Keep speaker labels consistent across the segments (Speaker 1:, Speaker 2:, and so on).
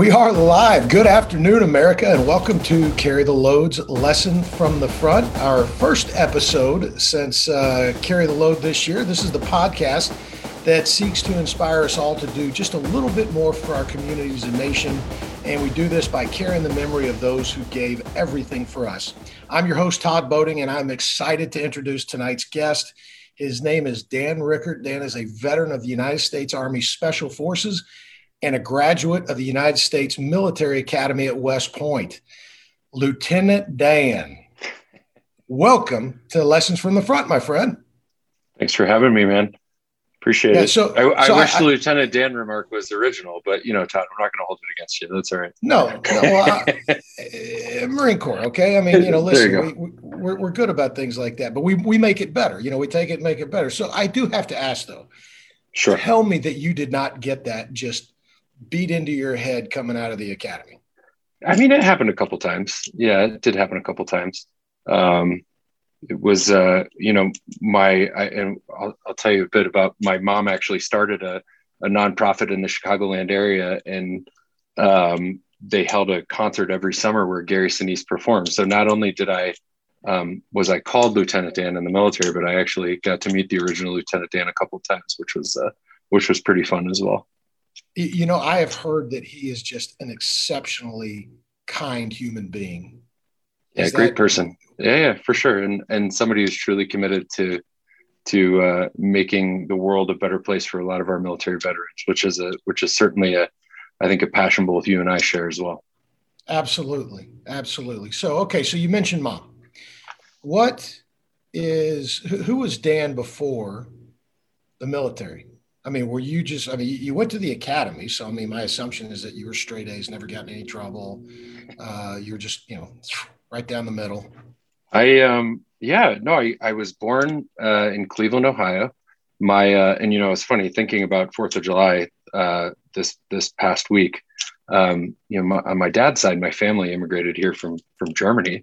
Speaker 1: We are live. Good afternoon, America, and welcome to Carry the Loads Lesson from the Front, our first episode since uh, Carry the Load this year. This is the podcast that seeks to inspire us all to do just a little bit more for our communities and nation. And we do this by carrying the memory of those who gave everything for us. I'm your host, Todd Boating, and I'm excited to introduce tonight's guest. His name is Dan Rickert. Dan is a veteran of the United States Army Special Forces and a graduate of the United States Military Academy at West Point. Lieutenant Dan, welcome to Lessons from the Front, my friend.
Speaker 2: Thanks for having me, man. Appreciate
Speaker 1: Yeah,
Speaker 2: it.
Speaker 1: so-
Speaker 2: I, I
Speaker 1: so
Speaker 2: wish
Speaker 1: I-
Speaker 2: the Lieutenant Dan remark was original, but you know, Todd, I'm not going to hold it against you. That's all right.
Speaker 1: No, no well, I- uh, Marine Corps, okay? I mean, you know,
Speaker 2: There you
Speaker 1: listen, we, we, we're, we're good about things like that, but we, we make it better. You know, we take it and make it better. So I do have to ask, though,
Speaker 2: Sure.
Speaker 1: tell me that you did not get that just beat into your head coming out of the academy.
Speaker 2: I mean, it happened a couple times. Yeah, it did happen a couple times. Um, it was, uh, you know, my, I, and I'll, I'll tell you a bit about my mom actually started a, a nonprofit in the Chicagoland area and um, they held a concert every summer where Gary Sinise performed. So not only did I, um, was I called Lieutenant Dan in the military, but I actually got to meet the original Lieutenant Dan a couple times, which was, uh, which was pretty fun as well.
Speaker 1: You, know, I have heard that he is just an exceptionally kind human being.
Speaker 2: Yeah, great
Speaker 1: that-
Speaker 2: person. Yeah, yeah, for sure. And and somebody who's truly committed to to uh, making the world a better place for a lot of our military veterans, which is a which is certainly a I think a passion both you and I share as well.
Speaker 1: Absolutely. Absolutely. So, okay. So you mentioned mom. What is, who was Dan before the military? I mean, were you just, I mean, you- went to the academy. So, I mean, my assumption is that you were straight A's, never got in any trouble. Uh, you were just, you know, right down the middle.
Speaker 2: I um yeah no I, I was born uh, in Cleveland Ohio my uh, and you know it's funny thinking about Fourth of July uh, this this past week um, you know my, on my dad's side my family immigrated here from from Germany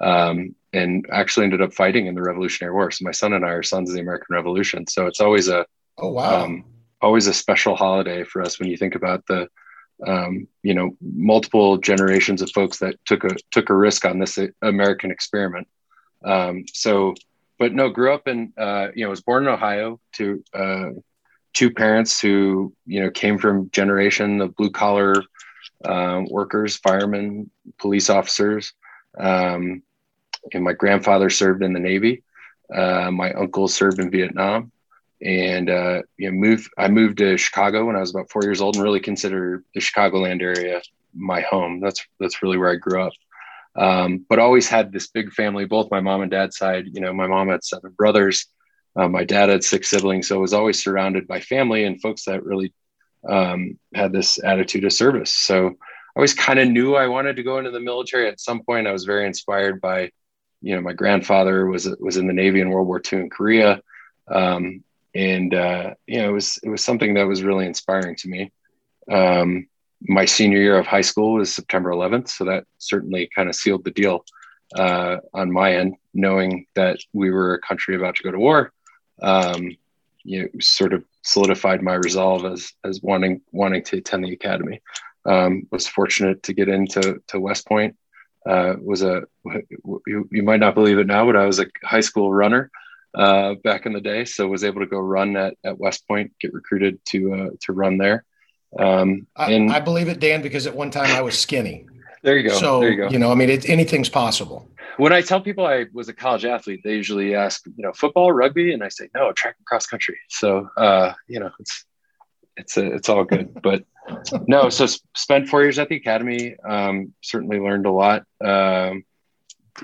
Speaker 2: um, and actually ended up fighting in the Revolutionary War so my son and I are sons of the American Revolution so it's always a
Speaker 1: Oh, wow.
Speaker 2: um, always a special holiday for us when you think about the um, you know multiple generations of folks that took a took a risk on this uh, American experiment. Um, so, but no, grew up in uh, you know was born in Ohio to uh, two parents who you know came from generation of blue collar um, workers, firemen, police officers. Um, and my grandfather served in the Navy. Uh, my uncle served in Vietnam and uh, you know, moved. I moved to Chicago when I was about four years old, and really consider the Chicagoland area my home. That's that's really where I grew up. Um, but always had this big family, both my mom and dad's side. You know, my mom had seven brothers, uh, my dad had six siblings, so I was always surrounded by family and folks that really um, had this attitude of service. So I always kind of knew I wanted to go into the military. At some point, I was very inspired by, you know, my grandfather was was in the Navy in World War II in Korea. Um, and uh, you know it was it was something that was really inspiring to me. Um, my senior year of high school was September 11th, so that certainly kind of sealed the deal uh, on my end, knowing that we were a country about to go to war. Um, you know, sort of solidified my resolve as as wanting wanting to attend the academy. Um, was fortunate to get into to West Point. Uh, was a you, you might not believe it now, but I was a high school runner uh, back in the day. So was able to go run at, at West Point, get recruited to uh, to run there. Um,
Speaker 1: I,
Speaker 2: and
Speaker 1: I believe it, Dan, because at one time I was skinny.
Speaker 2: there you go.
Speaker 1: So,
Speaker 2: there you go.
Speaker 1: know, I mean, it, anything's possible.
Speaker 2: when I tell people I was a college athlete, they usually ask, you know, football, rugby, and I say no, track and cross country. So uh, you know, it's it's a, it's all good. But no, so spent four years at the academy. Um, certainly learned a lot. Um,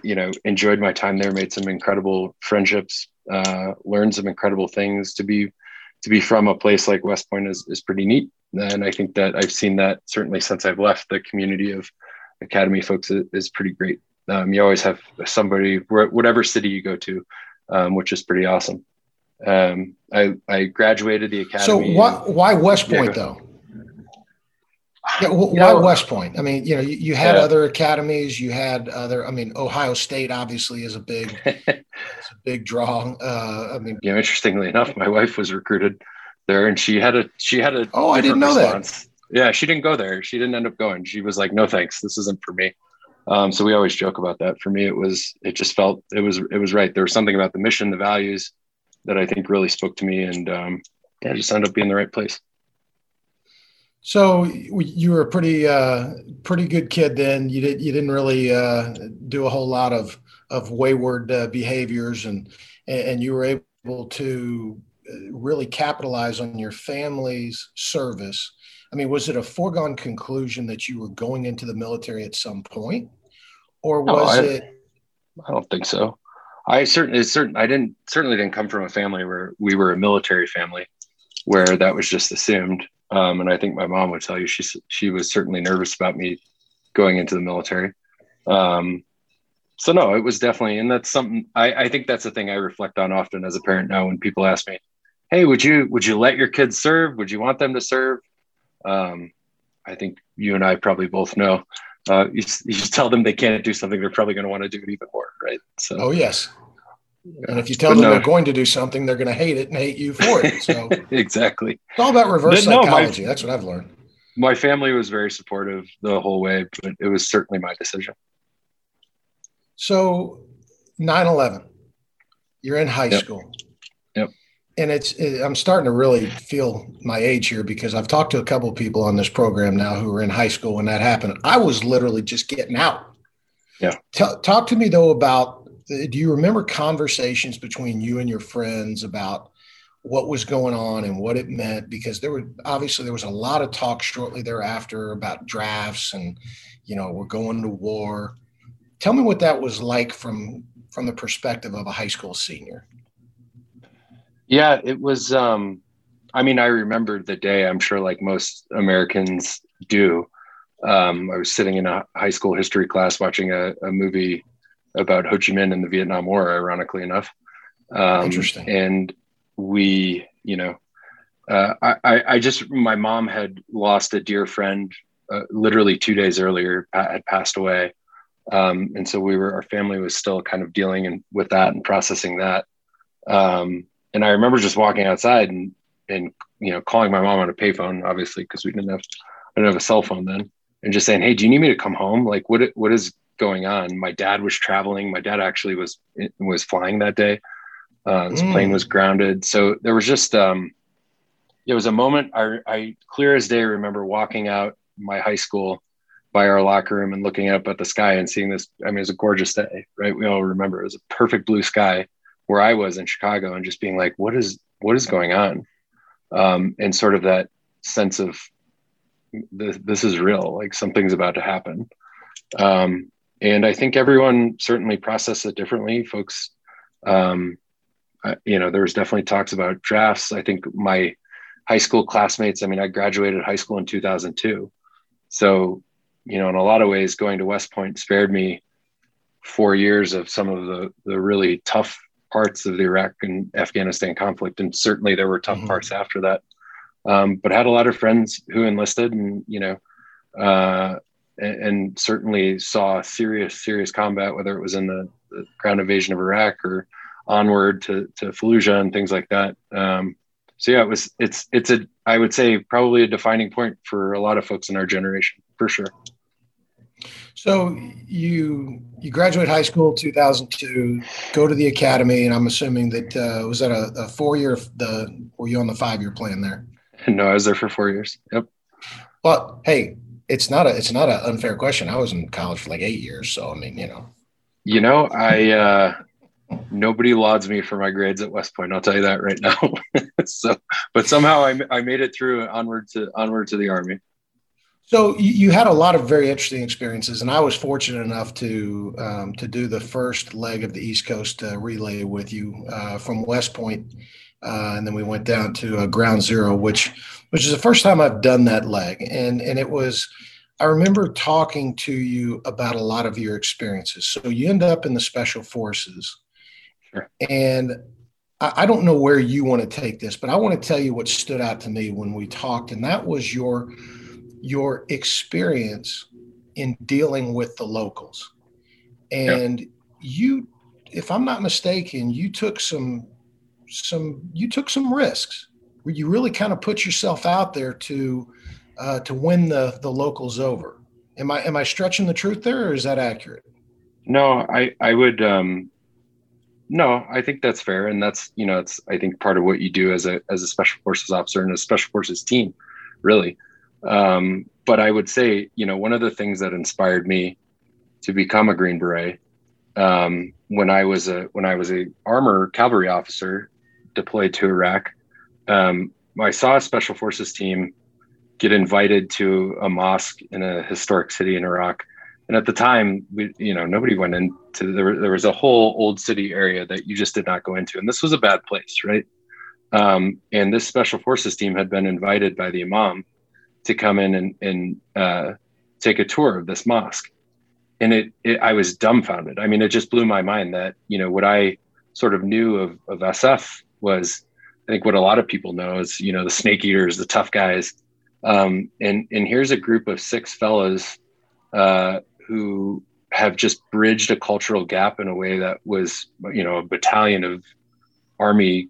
Speaker 2: you know, enjoyed my time there. Made some incredible friendships. Uh, learned some incredible things. To be to be from a place like West Point is is pretty neat. And I think that I've seen that certainly since I've left the community of academy folks is, is pretty great. Um, you always have somebody, wh- whatever city you go to, um, which is pretty awesome. Um, I, I graduated the academy So
Speaker 1: why, why West Point
Speaker 2: go
Speaker 1: though? Yeah,
Speaker 2: You
Speaker 1: why
Speaker 2: know-
Speaker 1: West Point? I mean, you know, you, you had
Speaker 2: Yeah.
Speaker 1: other academies, you had other. I mean, Ohio State obviously is a big, a big draw. Uh, I mean,
Speaker 2: you know, interestingly enough, my wife was recruited there, and she had a she had a
Speaker 1: Oh, I didn't know that.
Speaker 2: Yeah, she didn't go there. She didn't end up going. She was like, "No, thanks. This isn't for me." Um, so we always joke about that. For me, it was it just felt it was it was right. There was something about the mission, the values that I think really spoke to me, and um, yeah, just ended up being the right place.
Speaker 1: So you were a pretty uh, pretty good kid then. You did you didn't really uh, do a whole lot of of wayward uh, behaviors, and and you were able to uh, really capitalize on your family's service. I mean, was it a foregone conclusion that you were going into the military at some point, or was no, I, it?
Speaker 2: I don't think so. I certainly certain I didn't certainly didn't come from a family where we were a military family, where that was just assumed. Um, and I think my mom would tell you she she was certainly nervous about me going into the military. Um, so no, it was definitely, and that's something I, I think that's the thing I reflect on often as a parent now when people ask me, "Hey, would you would you let your kids serve? Would you want them to serve?" Um, I think you and I probably both know. Uh, you, you just tell them they can't do something, they're probably going to want to do it even more, right?
Speaker 1: So. Oh yes. And if you tell but them no. they're going to do something, they're going to hate it and hate you for it. So
Speaker 2: exactly,
Speaker 1: it's all about reverse but psychology. No, my, That's what I've learned.
Speaker 2: My family was very supportive the whole way, but it was certainly my decision.
Speaker 1: So, 9/11, you're in high
Speaker 2: yep.
Speaker 1: school.
Speaker 2: Yep.
Speaker 1: And it's it, I'm starting to really feel my age here because I've talked to a couple of people on this program now who were in high school when that happened. I was literally just getting out.
Speaker 2: Yeah.
Speaker 1: T- talk to me though about do you remember conversations between you and your friends about what was going on and what it meant? Because there were obviously there was a lot of talk shortly thereafter about drafts and you know we're going to war. Tell me what that was like from from the perspective of a high school senior.
Speaker 2: Yeah it was um i mean i remember the day i'm sure like most americans do. Um, i was sitting in a high school history class watching a, a movie about Ho Chi Minh and the Vietnam War, ironically enough.
Speaker 1: Um, Interesting.
Speaker 2: And we, you know, uh, I, I just, my mom had lost a dear friend uh, literally two days earlier, had passed away. Um, and so we were, our family was still kind of dealing in, with that and processing that. Um, and I remember just walking outside and, and, you know, calling my mom on a payphone, obviously, because we didn't have, I didn't have a cell phone then and just saying, Hey, do you need me to come home? Like what, what is going on. My dad was traveling. My dad actually was was flying that day. Uh, his mm. plane was grounded. So there was just um, it was a moment I, I clear as day remember walking out my high school by our locker room and looking up at the sky and seeing this. I mean, it was a gorgeous day, right? We all remember it was a perfect blue sky where I was in Chicago and just being like, what is what is going on? Um, and sort of that sense of this, this is real, like something's about to happen. Um, and I think everyone certainly processes it differently. Folks, um, you know, there was definitely talks about drafts. I think my high school classmates. I mean, I graduated high school in 2002, so you know, in a lot of ways, going to West Point spared me four years of some of the the really tough parts of the Iraq and Afghanistan conflict, and certainly there were tough mm-hmm. parts after that. Um, but had a lot of friends who enlisted, and you know, uh, and, and, certainly saw serious, serious combat, whether it was in the, the, ground invasion of Iraq or onward to, to Fallujah and things like that. Um, so yeah, it was, it's, it's a, I would say probably a defining point for a lot of folks in our generation for sure.
Speaker 1: So you you graduate high school 2002, go to the academy, and I'm assuming that uh, was that a, a four year the were you on the five year plan there?
Speaker 2: No, I was there for four years. Yep.
Speaker 1: Well, hey, it's not a it's not an unfair question. I was in college for like eight years, so I mean, you know.
Speaker 2: You know, I uh nobody lauds me for my grades at West Point. I'll tell you that right now. so, but somehow I, I made it through onward to onward to the army.
Speaker 1: So you had a lot of very interesting experiences, and I was fortunate enough to um, to do the first leg of the East Coast uh, relay with you uh, from West Point, uh, and then we went down to uh, Ground Zero, which which is the first time I've done that leg. And, and it was, I remember talking to you about a lot of your experiences. So you end up in the special forces. Sure. And I, I don't know where you want to take this, but I want to tell you what stood out to me when we talked. And that was your, your experience in dealing with the locals. And yep. you, if I'm not mistaken, you took some, some, you took some risks where you really kind of put yourself out there to uh, to win the the locals over. Am I am I stretching the truth there, or is that accurate?
Speaker 2: No, I I would. Um, no, I think that's fair, and that's you know it's I think part of what you do as a as a special forces officer and a special forces team, really. Um, but I would say you know one of the things that inspired me to become a Green Beret um, when I was a when I was a armor cavalry officer deployed to Iraq. Um, I saw a special forces team get invited to a mosque in a historic city in Iraq. And at the time, we, you know, nobody went into there. There was a whole old city area that you just did not go into, and this was a bad place, right? Um, and this special forces team had been invited by the imam to come in and, and uh, take a tour of this mosque, and it, it, I was dumbfounded. I mean, it just blew my mind that you know what I sort of knew of, of SF was, I think what a lot of people know is you know the snake eaters, the tough guys. Um, and and here's a group of six fellows uh, who have just bridged a cultural gap in a way that was you know a battalion of army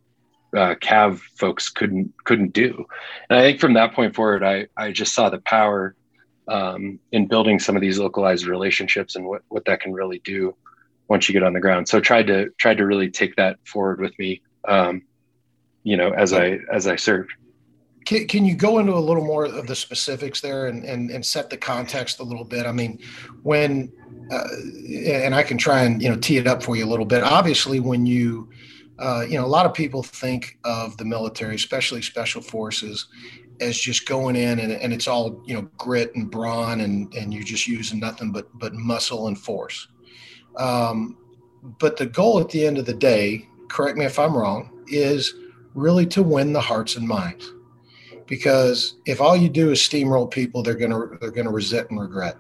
Speaker 2: uh, cav folks couldn't couldn't do. And i think from that point forward i i just saw the power um, in building some of these localized relationships and what what that can really do once you get on the ground. So tried to tried to really take that forward with me um, you know as i as i served
Speaker 1: can, can you go into a little more of the specifics there and, and, and set the context a little bit? I mean, when, uh, and I can try and, you know, tee it up for you a little bit. Obviously, when you, uh, you know, a lot of people think of the military, especially special forces, as just going in and, and it's all, you know, grit and brawn and, and you're just using nothing but, but muscle and force. Um, but the goal at the end of the day, correct me if I'm wrong, is really to win the hearts and minds because if all you do is steamroll people, they're gonna they're gonna resent and regret.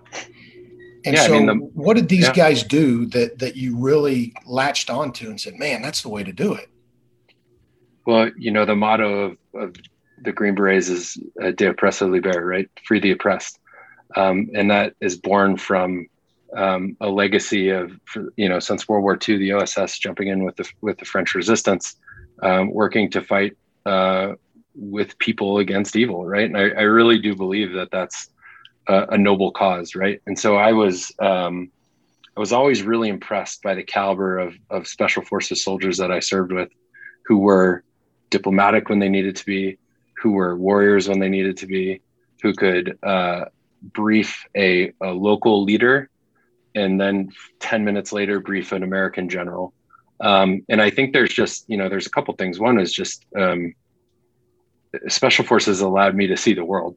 Speaker 1: And yeah, so, I mean, the, what did these yeah. guys do that that you really latched onto and said, "Man, that's the way to do it"?
Speaker 2: Well, you know, the motto of, of the Green Berets is uh, "De oppresso libere," right? Free the oppressed, um, and that is born from um, a legacy of, you know, since World War II, the OSS jumping in with the with the French Resistance, um, working to fight uh, with people against evil, right? And I, I really do believe that that's a, a, noble cause, right? And so I was um, I was always really impressed by the caliber of of special forces soldiers that I served with, who were diplomatic when they needed to be, who were warriors when they needed to be, who could uh, brief a, a local leader, and then ten minutes later brief an American general. Um, and I think there's just you know there's a couple things. One is just um, special forces allowed me to see the world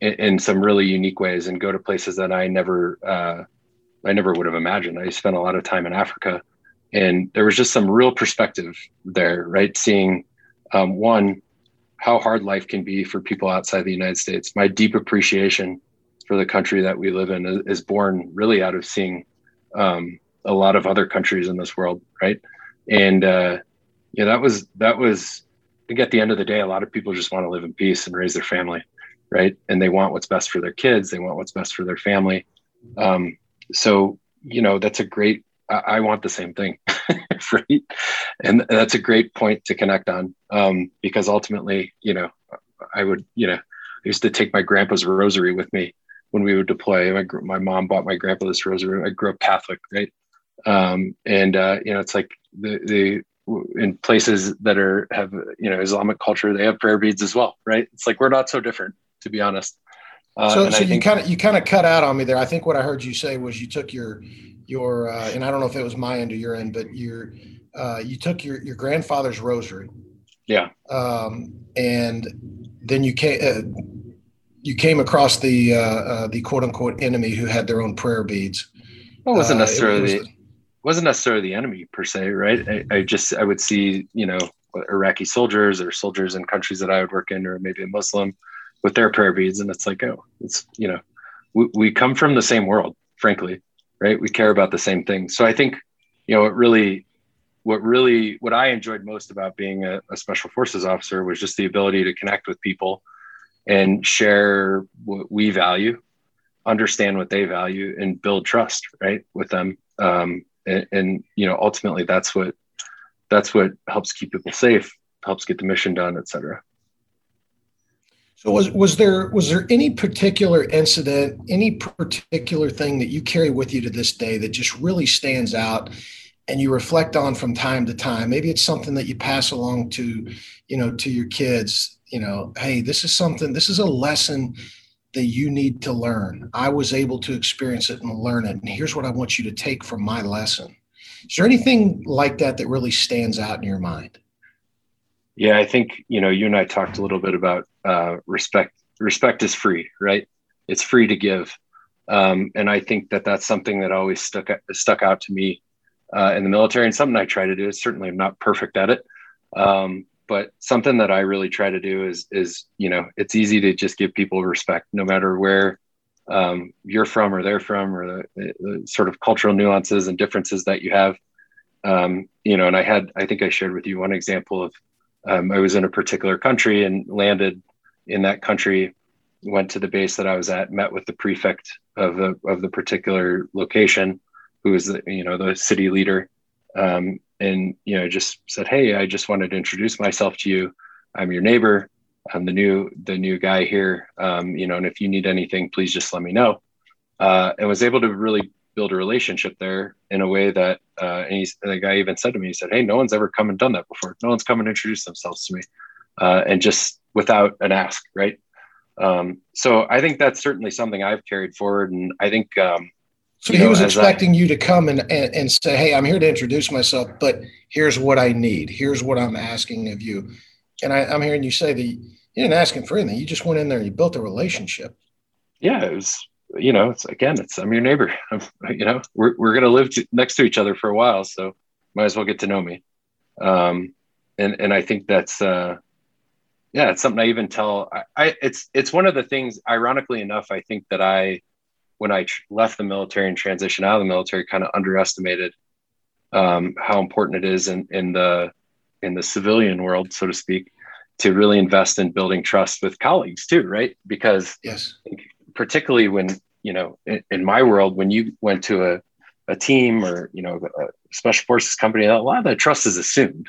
Speaker 2: in, in, some really unique ways and go to places that I never uh, I never would have imagined. I spent a lot of time in Africa, and there was just some real perspective there, right? Seeing um, one how hard life can be for people outside the United States. My deep appreciation for the country that we live in is, born really out of seeing um, a lot of other countries in this world, right? And uh, yeah, that was that was I think at the end of the day, a lot of people just want to live in peace and raise their family, right? And they want what's best for their kids. They want what's best for their family. Um, so you know that's a great. I, I want the same thing, right? And that's a great point to connect on um, because ultimately, you know, I would, you know, I used to take my grandpa's rosary with me when we would deploy. My my mom bought my grandpa this rosary. I grew up Catholic, right? Um, and uh, you know, it's like the the in places that are have you know Islamic culture, they have prayer beads as well, right? It's like we're not so different, to be honest.
Speaker 1: Uh, so, so you kind of you kind of cut out on me there. I think what I heard you say was you took your your uh, and I don't know if it was my end or your end, but your uh, you took your your grandfather's rosary.
Speaker 2: Yeah.
Speaker 1: Um, and then you came uh, you came across the uh, uh, the quote unquote enemy who had their own prayer beads.
Speaker 2: Well, it wasn't necessarily. It was wasn't necessarily the enemy per se, right? I, I, just I would see you know Iraqi soldiers or soldiers in countries that I would work in, or maybe a Muslim with their prayer beads, and it's like oh, it's you know we, we come from the same world, frankly, right? We care about the same things. So I think you know it really what really what I enjoyed most about being a, a special forces officer was just the ability to connect with people and share what we value understand what they value and build trust right with them um, and, and you know ultimately that's what that's what helps keep people safe helps get the mission done et cetera
Speaker 1: So was was there was there any particular incident, any particular thing that you carry with you to this day that just really stands out and you reflect on from time to time? Maybe it's something that you pass along to, you know, to your kids, you know, hey, this is something, this is a lesson that you need to learn. I was able to experience it and learn it. And here's what I want you to take from my lesson. Is there anything like that that really stands out in your mind?
Speaker 2: Yeah, I think you know you and I talked a little bit about uh, respect. Respect is free, right? It's free to give, um, and I think that that's something that always stuck stuck out to me uh, in the military, and something I try to do. Certainly, I'm not perfect at it, um, but something that I really try to do is is you know it's easy to just give people respect, no matter where um, you're from or they're from, or the, the, sort of cultural nuances and differences that you have. Um, you know, and I had I think I shared with you one example of um, I was in a particular country and landed in that country, went to the base that I was at, met with the prefect of the of the particular location, who was the you know the city leader, um, and you know just said, "Hey, I just wanted to introduce myself to you. I'm your neighbor. I'm the new the new guy here. Um, you know, and if you need anything, please just let me know." Uh, and was able to really build a relationship there in a way that uh, and he's, the guy even said to me he said hey no one's ever come and done that before no one's come and introduced themselves to me uh, and just without an ask right um, so i think that's certainly something i've carried forward and i think um,
Speaker 1: so he know, was expecting I, you to come and, and, and say hey i'm here to introduce myself but here's what i need here's what i'm asking of you and I, i'm hearing you say that you didn't ask him for anything you just went in there and you built a relationship
Speaker 2: yeah it was you know, it's again, it's I'm your neighbor. I'm, you know, we're we're gonna live next to each other for a while, so might as well get to know me. Um, and and I think that's uh, yeah, it's something I even tell. I, I it's it's one of the things. Ironically enough, I think that I when I tr- left the military and transitioned out of the military, kind of underestimated um, how important it is in in the in the civilian world, so to speak, to really invest in building trust with colleagues too, right? Because
Speaker 1: yes,
Speaker 2: particularly when you know in, in, my world when you went to a, a team or you know a special forces company a lot of that trust is assumed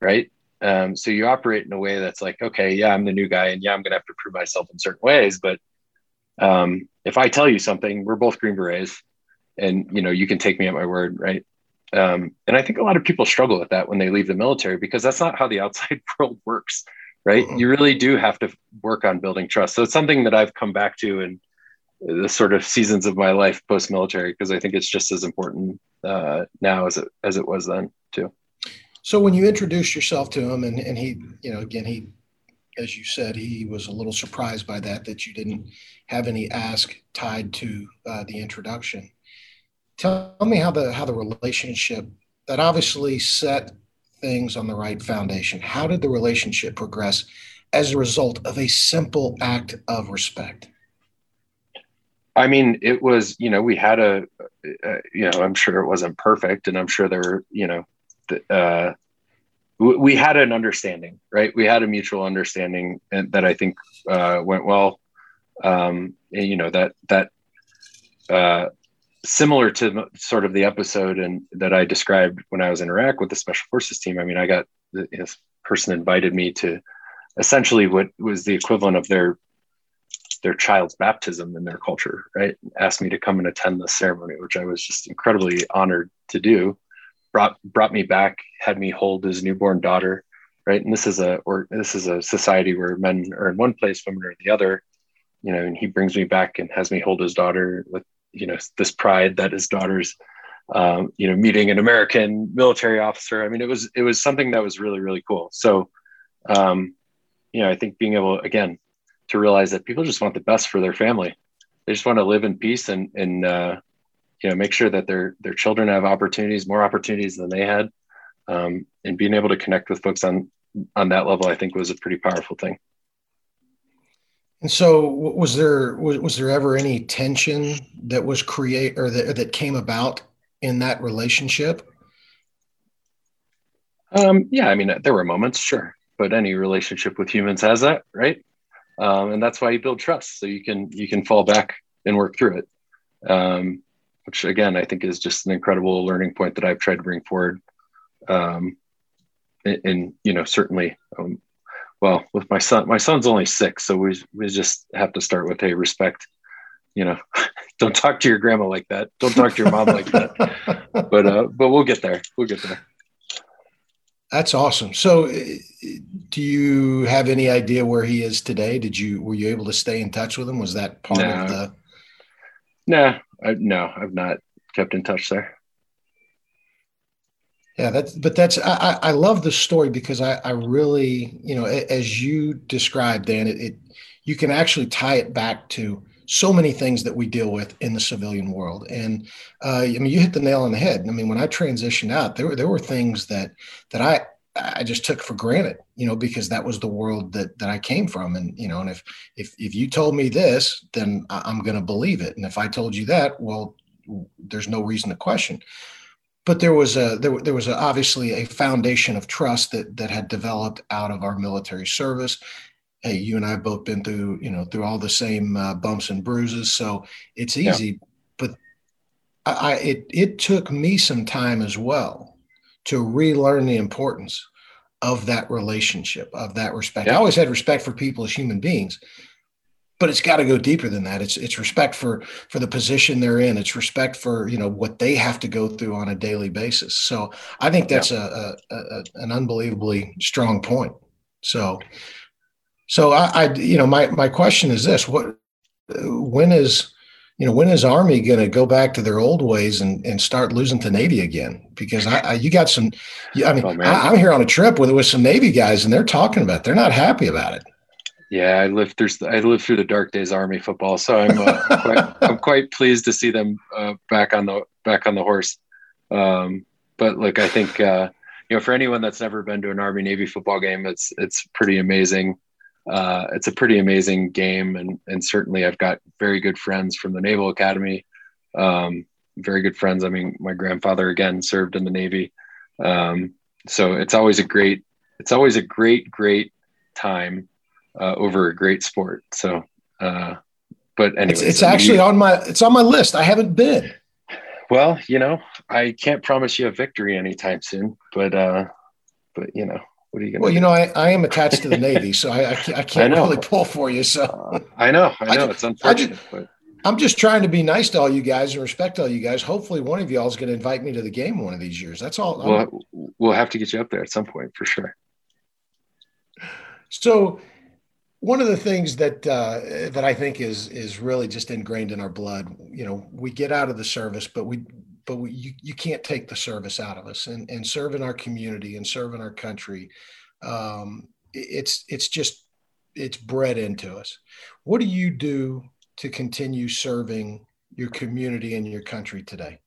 Speaker 2: right um, so you operate in a way that's like okay yeah i'm the new guy and yeah i'm going to have to prove myself in certain ways but um, if i tell you something we're both green berets and you know you can take me at my word right um, and i think a lot of people struggle with that when they leave the military because that's not how the outside world works right mm-hmm. you really do have to work on building trust so it's something that i've come back to in the sort of seasons of my life post military because I think it's just as important uh, now as it as it was then too.
Speaker 1: So when you introduced yourself to him, and and he, you know, again he, as you said, he was a little surprised by that that you didn't have any ask tied to uh, the introduction. Tell me how the how the relationship that obviously set things on the right foundation. How did the relationship progress as a result of a simple act of respect?
Speaker 2: I mean, it was, you know, we had a, a, you know, I'm sure it wasn't perfect and I'm sure there were, you know, uh, we had an understanding, right? We had a mutual understanding that I think uh, went well. Um, and, you know, that, that, uh, similar to sort of the episode and that I described when I was in Iraq with the special forces team. I mean, I got this person invited me to essentially what was the equivalent of their their child's baptism in their culture, right? Asked me to come and attend the ceremony, which I was just incredibly honored to do. Brought brought me back, had me hold his newborn daughter, right? And this is a or this is a society where men are in one place, women are in the other. You know, and he brings me back and has me hold his daughter with you know this pride that his daughter's um, you know meeting an American military officer. I mean, it was it was something that was really really cool. So, um, you know, I think being able again to realize that people just want the best for their family. They just want to live in peace and and uh, you know make sure that their their children have opportunities, more opportunities than they had, um, and being able to connect with folks on on that level, I think was a pretty powerful thing.
Speaker 1: And so, was there was, was there ever any tension that was create or that that came about in that relationship?
Speaker 2: Um, yeah, I mean, there were moments, sure, but any relationship with humans has that, right? um, and that's why you build trust so you can you can fall back and work through it um, which again i think is just an incredible learning point that i've tried to bring forward um, and, and, you know certainly um, well, with my son, my son's only six, so we we just have to start with hey, respect. You know, don't talk to your grandma like that. Don't talk to your mom like that. But uh, but we'll get there. We'll get there.
Speaker 1: That's awesome. So, do you have any idea where he is today? Did you were you able to stay in touch with him? Was that part no. of the?
Speaker 2: No, I, no, I've not kept in touch there.
Speaker 1: Yeah, that's but that's I, I love the story because I, I really you know as you described Dan it, it you can actually tie it back to so many things that we deal with in the civilian world and uh, I mean you hit the nail on the head I mean when I transitioned out there were there were things that that I I just took for granted you know because that was the world that that I came from. And you know and if if if you told me this then I'm going to believe it. And if I told you that well there's no reason to question. But there was a there, there was a, obviously a foundation of trust that that had developed out of our military service. Hey you and i have both been through you know through all the same uh, bumps and bruises so it's easy. Yeah. but I, I it it took me some time as well to relearn the importance of that relationship of that respect yeah. i always had respect for people as human beings but it's got to go deeper than that. It's it's respect for for the position they're in. It's respect for you know what they have to go through on a daily basis. So I think that's yeah. a, a, a, an unbelievably strong point. So so I, I you know my my question is this: what when is you know when is Army going to go back to their old ways and, and start losing to Navy again? Because I, I you got some, I mean, oh, I, am here on a trip with with some Navy guys, and they're talking about it. they're not happy about it.
Speaker 2: Yeah, I lived through I lived through the dark days Army football, so I'm uh, quite, I'm quite pleased to see them uh, back on the back on the horse. Um, but look, I think uh, you know for anyone that's never been to an Army Navy football game, it's it's pretty amazing. Uh, it's a pretty amazing game, and and certainly I've got very good friends from the Naval Academy. Um, very good friends. I mean, my grandfather again served in the Navy, um, so it's always a great it's always a great great time uh, over a great sport. So, uh, but anyway,
Speaker 1: it's, it's actually on my it's on my list. I haven't been.
Speaker 2: Well, you know, I can't promise you a victory anytime soon, but uh, but you know, what are you going?
Speaker 1: Well, do? you know, I, I am attached to the Navy, so I I can't, I can't I really pull for you. So uh,
Speaker 2: I know, I know, it's unfortunate, just, but.
Speaker 1: I'm just trying to be nice to all you guys and respect all you guys. Hopefully, one of y'all is going to invite me to the game one of these years. That's all.
Speaker 2: Well, we'll have to get you up there at some point for sure.
Speaker 1: So, one of the things that uh, that I think is is really just ingrained in our blood. You know, we get out of the service, but we but we, you, you can't take the service out of us and, and serve in our community and serve in our country. Um, it's it's just it's bred into us. What do you do to continue serving your community and your country today?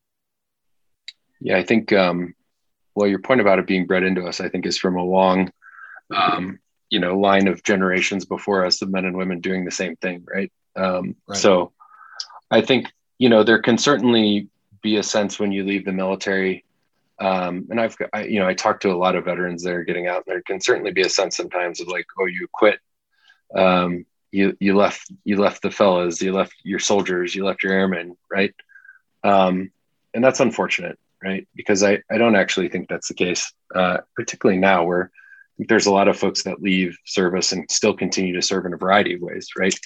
Speaker 2: Yeah, I think um, well, your point about it being bred into us, I think, is from a long um, you know line of generations before us of men and women doing the same thing right, um, right. so i think you know there can certainly be a sense when you leave the military. Um, and i've I, you know i talked to a lot of veterans that are getting out. And there can certainly be a sense sometimes of like oh you quit. Um, you you left you left the fellas you left your soldiers you left your airmen right? Um, and that's unfortunate right? Because i i don't actually think that's the case uh, particularly now where there's a lot of folks that leave service and still continue to serve in a variety of ways, right?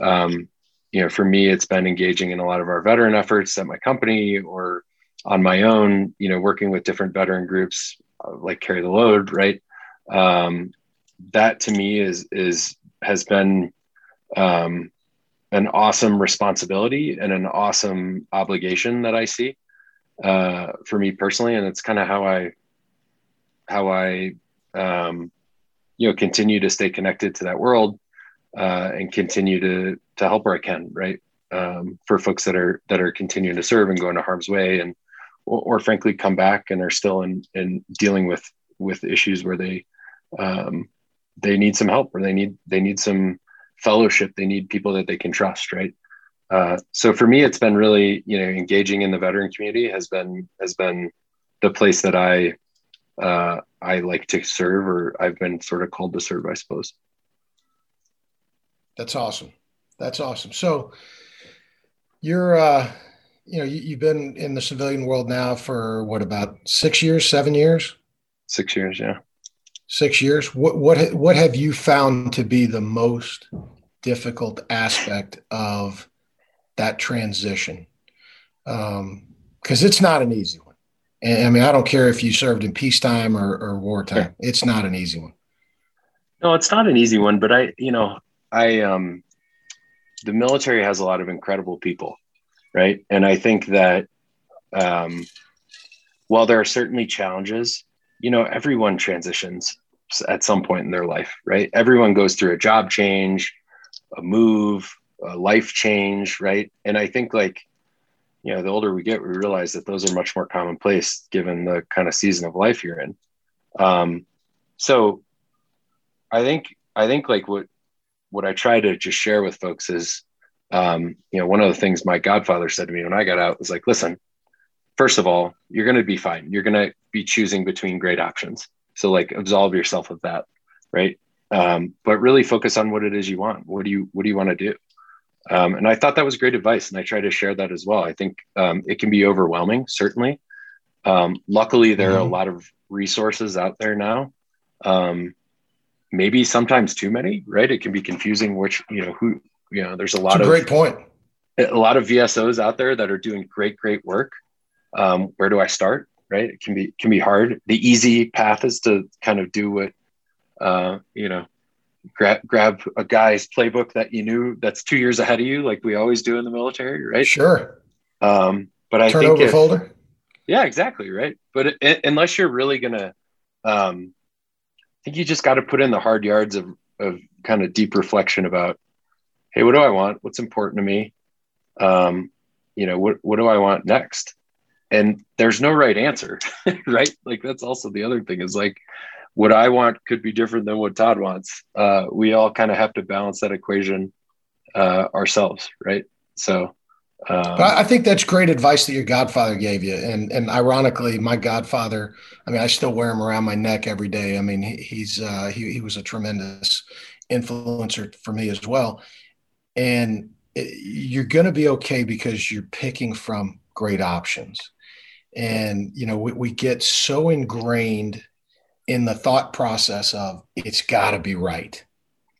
Speaker 2: Um, you know, for me, it's been engaging in a lot of our veteran efforts at my company or on my own, you know, working with different veteran groups uh, like Carry the Load, right? Um, that to me is, is, has been um, an awesome responsibility and an awesome obligation that I see uh, for me personally. And it's kind of how I, how I um, you know continue to stay connected to that world uh, and continue to to help where I can, right? Um, for folks that are that are continuing to serve and go into harm's way, and or, or frankly come back and are still in in dealing with with issues where they um, they need some help or they need they need some fellowship. They need people that they can trust, right? Uh, so for me, it's been really you know engaging in the veteran community has been has been the place that I uh, I like to serve, or I've been sort of called to serve, I suppose.
Speaker 1: That's awesome. That's awesome. So you're, uh, you know, you, have been in the civilian world now for what about six years, seven years?
Speaker 2: Six years, yeah.
Speaker 1: Six years. What what what have you found to be the most difficult aspect of that transition? Because um, it's not an easy one. And I mean, I don't care if you served in peacetime or, or wartime. It's not an easy one.
Speaker 2: No, it's not an easy one. But I, you know, I um, the military has a lot of incredible people, right? And I think that um, while there are certainly challenges, you know, everyone transitions at some point in their life, right? Everyone goes through a job change, a move, a life change, right? And I think like, you know, the older we get, we realize that those are much more commonplace given the kind of season of life you're in. Um, so I think, I think like what, what I try to just share with folks is, um, you know, one of the things my godfather said to me when I got out was like, listen, first of all, you're going to be fine. You're going to be choosing between great options. So like absolve yourself of that. Right. Um, but really focus on what it is you want. What do you, what do you want to do? Um, and I thought that was great advice. And I try to share that as well. I think um, it can be overwhelming, certainly. Um, luckily, there mm-hmm. are a mm-hmm. lot of resources out there now. Um, maybe sometimes too many, right? It can be confusing which, you know, who, you know, there's a lot a of
Speaker 1: great point.
Speaker 2: A lot of VSOs out there that are doing great, great work um, where do I start? Right. It can be, can be hard. The easy path is to kind of do what, uh, you know, grab, grab a guy's playbook that you knew that's two years ahead of you, like we always do in the military. Right.
Speaker 1: Sure.
Speaker 2: Um, but I
Speaker 1: Turn
Speaker 2: think
Speaker 1: over if, folder.
Speaker 2: Yeah, exactly. Right. But it, it, unless you're really going to, um, think you just got to put in the hard yards of, of kind of deep reflection about, Hey, what do I want? What's important to me? Um, you know, what, what do I want next? and there's no right answer right like that's also the other thing is like what i want could be different than what todd wants uh, we all kind of have to balance that equation uh, ourselves right so
Speaker 1: um, I think that's great advice that your godfather gave you, and and ironically, my godfather. I mean, I still wear him around my neck every day. I mean, he, he's uh, he he was a tremendous influencer for me as well. And you're going to be okay because you're picking from great options and you know we, we get so ingrained in the thought process of it's got to be right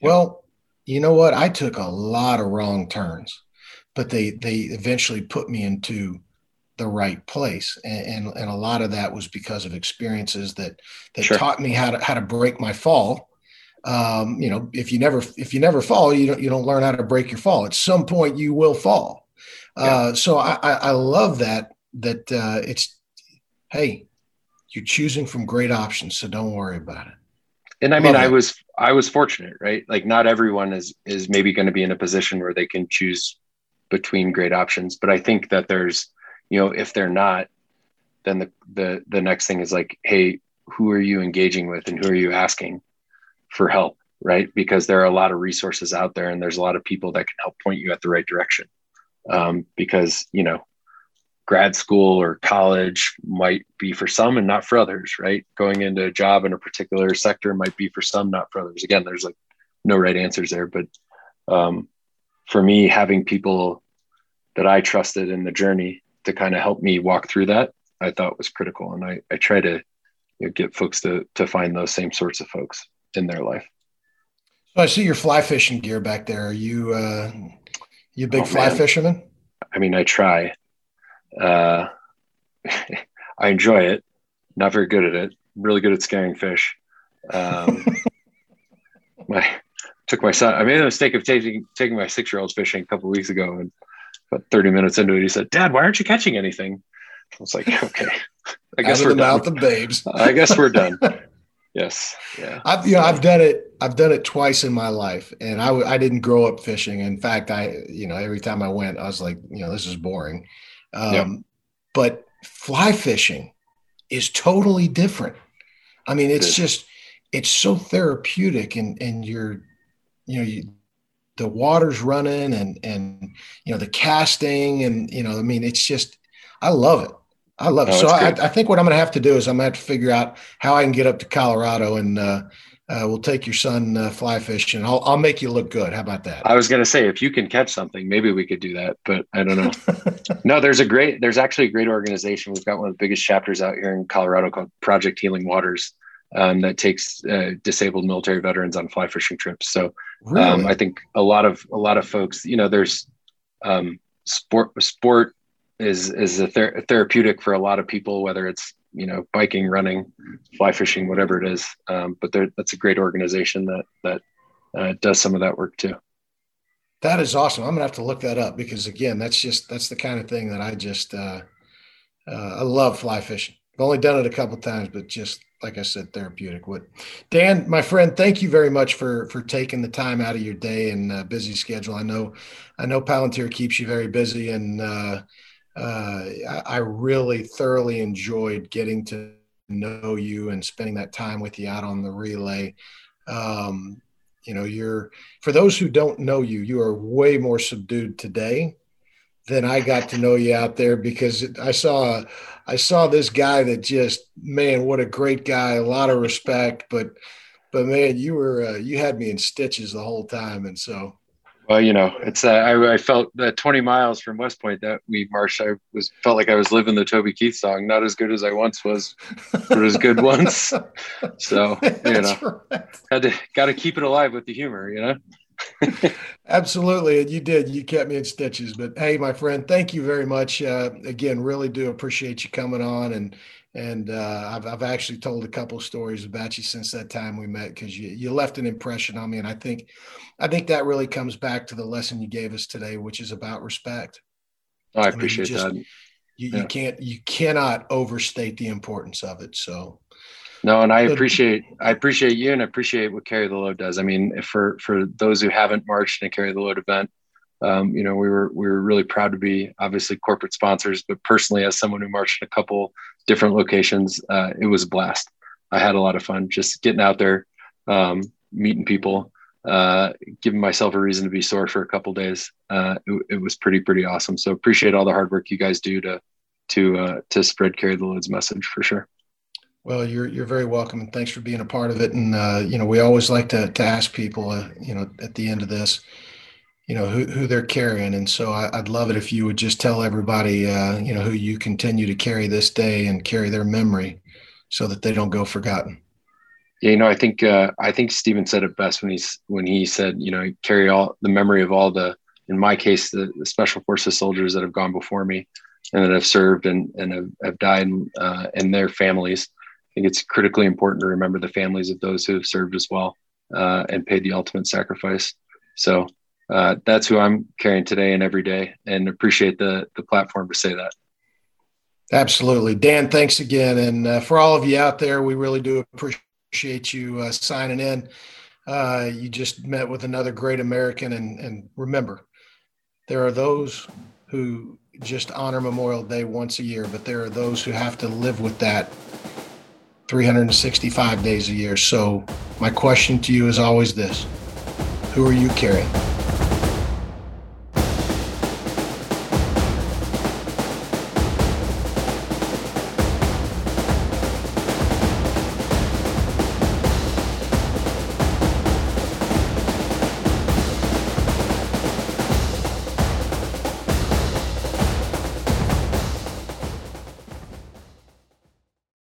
Speaker 1: well you know what i took a lot of wrong turns but they they eventually put me into the right place and, and, and a lot of that was because of experiences that that sure. taught me how to how to break my fall um, you know if you never if you never fall you don't you don't learn how to break your fall at some point you will fall yeah. uh, so I, I love that that uh, it's hey, you're choosing from great options, so don't worry about it.
Speaker 2: And I mean, Love I was I was fortunate, right? Like not everyone is is maybe going to be in a position where they can choose between great options, but I think that there's, you know, if they're not, then the the the next thing is like, hey, who are you engaging with and who are you asking for help, right? Because there are a lot of resources out there and there's a lot of people that can help point you at the right direction. Um, because you know grad school or college might be for some and not for others, right? Going into a job in a particular sector might be for some, not for others. Again, there's like no right answers there, but um, for me, having people that I trusted in the journey to kind of help me walk through that, I thought was critical, and I, I try to you know, get folks to to find those same sorts of folks in their life.
Speaker 1: So I see your fly fishing gear back there. Are you uh, you a big oh, fly man. fisherman?
Speaker 2: I mean, I try. Uh, I enjoy it. Not very good at it. really good at scaring fish. Um, my took my son. I made the mistake of taking taking my six year old fishing a couple weeks ago, and about thirty minutes into it, he said, "Dad, why aren't you catching anything?" I was like, "Okay,
Speaker 1: I guess we're done." Mouth of babes.
Speaker 2: I guess we're done. yes, yeah.
Speaker 1: I've you know I've done it. I've done it twice in my life, and I I didn't grow up fishing. In fact, I you know every time I went, I was like, you know, this is boring. Um, yep. But fly fishing is totally different. I mean, it's just it's so therapeutic, and and you're you know you, the water's running, and and you know the casting, and you know I mean it's just I love it. I love it. Oh, so I, I, think what I'm going to have to do is I'm going to have to figure out how I can get up to Colorado and uh, uh, we'll take your son uh, fly fishing. I'll, I'll make you look good. How about that?
Speaker 2: I was going to say, if you can catch something, maybe we could do that, but I don't know. no, there's a great, there's actually a great organization. We've got one of the biggest chapters out here in Colorado called Project Healing Waters. Um, that takes uh, disabled military veterans on fly fishing trips. So um. I think a lot of a lot of folks, you know, there's um, sport sport is is a ther- therapeutic for a lot of people, whether it's you know biking, running, fly fishing, whatever it is. Um, but that's a great organization that that uh, does some of that work too.
Speaker 1: That is awesome. I'm gonna have to look that up because again, that's just that's the kind of thing that I just uh, uh, I love fly fishing. I've only done it a couple times, but just like I said, therapeutic. What, Dan, my friend, thank you very much for for taking the time out of your day and uh, busy schedule. I know, I know Palantir keeps you very busy, and uh, uh, I, really thoroughly enjoyed getting to know you and spending that time with you out on the relay. Um, you know, you're for those who don't know you, you are way more subdued today than I got to know you out there because I saw I saw this guy that just man, what a great guy, a lot of respect, but but man, you were uh, you had me in stitches the whole time, and so.
Speaker 2: Well, you know, it's uh, I, I felt that 20 miles from West Point that we marched. I was felt like I was living the Toby Keith song, not as good as I once was, but as good once. So you know, right. had to got to keep it alive with the humor, you know.
Speaker 1: Absolutely. And you did. You kept me in stitches. But hey, my friend, thank you very much. Uh, again, really do appreciate you coming on. And and uh, I've, I've actually told a couple stories about you since that time we met because you, you left an impression on me. And I think I think that really comes back to the lesson you gave us today, which is about respect.
Speaker 2: Oh, I appreciate I mean, just, that.
Speaker 1: You, yeah. you can't you cannot overstate the importance of it. So
Speaker 2: no, and I appreciate I appreciate you and I appreciate what Carry the Load does. I mean, for for those who haven't marched in a Carry the Load event, um, you know, we were we were really proud to be obviously corporate sponsors, but personally, as someone who marched in a couple different locations, uh, it was a blast. I had a lot of fun just getting out there, um, meeting people, uh, giving myself a reason to be sore for a couple days. Uh, it, it, was pretty pretty awesome. So appreciate all the hard work you guys do to to uh, to spread carry the loads message for sure.
Speaker 1: Well, you're you're very welcome, and thanks for being a part of it. And uh, you know, we always like to to ask people, uh, you know, at the end of this, you know, who who they're carrying. And so I, would love it if you would just tell everybody, uh, you know, who you continue to carry this day and carry their memory, so that they don't go forgotten.
Speaker 2: Yeah, you know, I think uh, I think Stephen said it best when he's when he said, you know, carry all the memory of all the, in my case, the, the special forces soldiers that have gone before me and that have served and and have, have died uh, and their families think it's critically important to remember the families of those who have served as well uh, and paid the ultimate sacrifice. So uh, that's who I'm carrying today and every day, and appreciate the the platform to say that.
Speaker 1: Absolutely, Dan. Thanks again, and uh, for all of you out there, we really do appreciate you uh, signing in. Uh, you just met with another great American, and and remember, there are those who just honor Memorial Day once a year, but there are those who have to live with that 365 days a year. So, my question to you is always this Who are you carrying?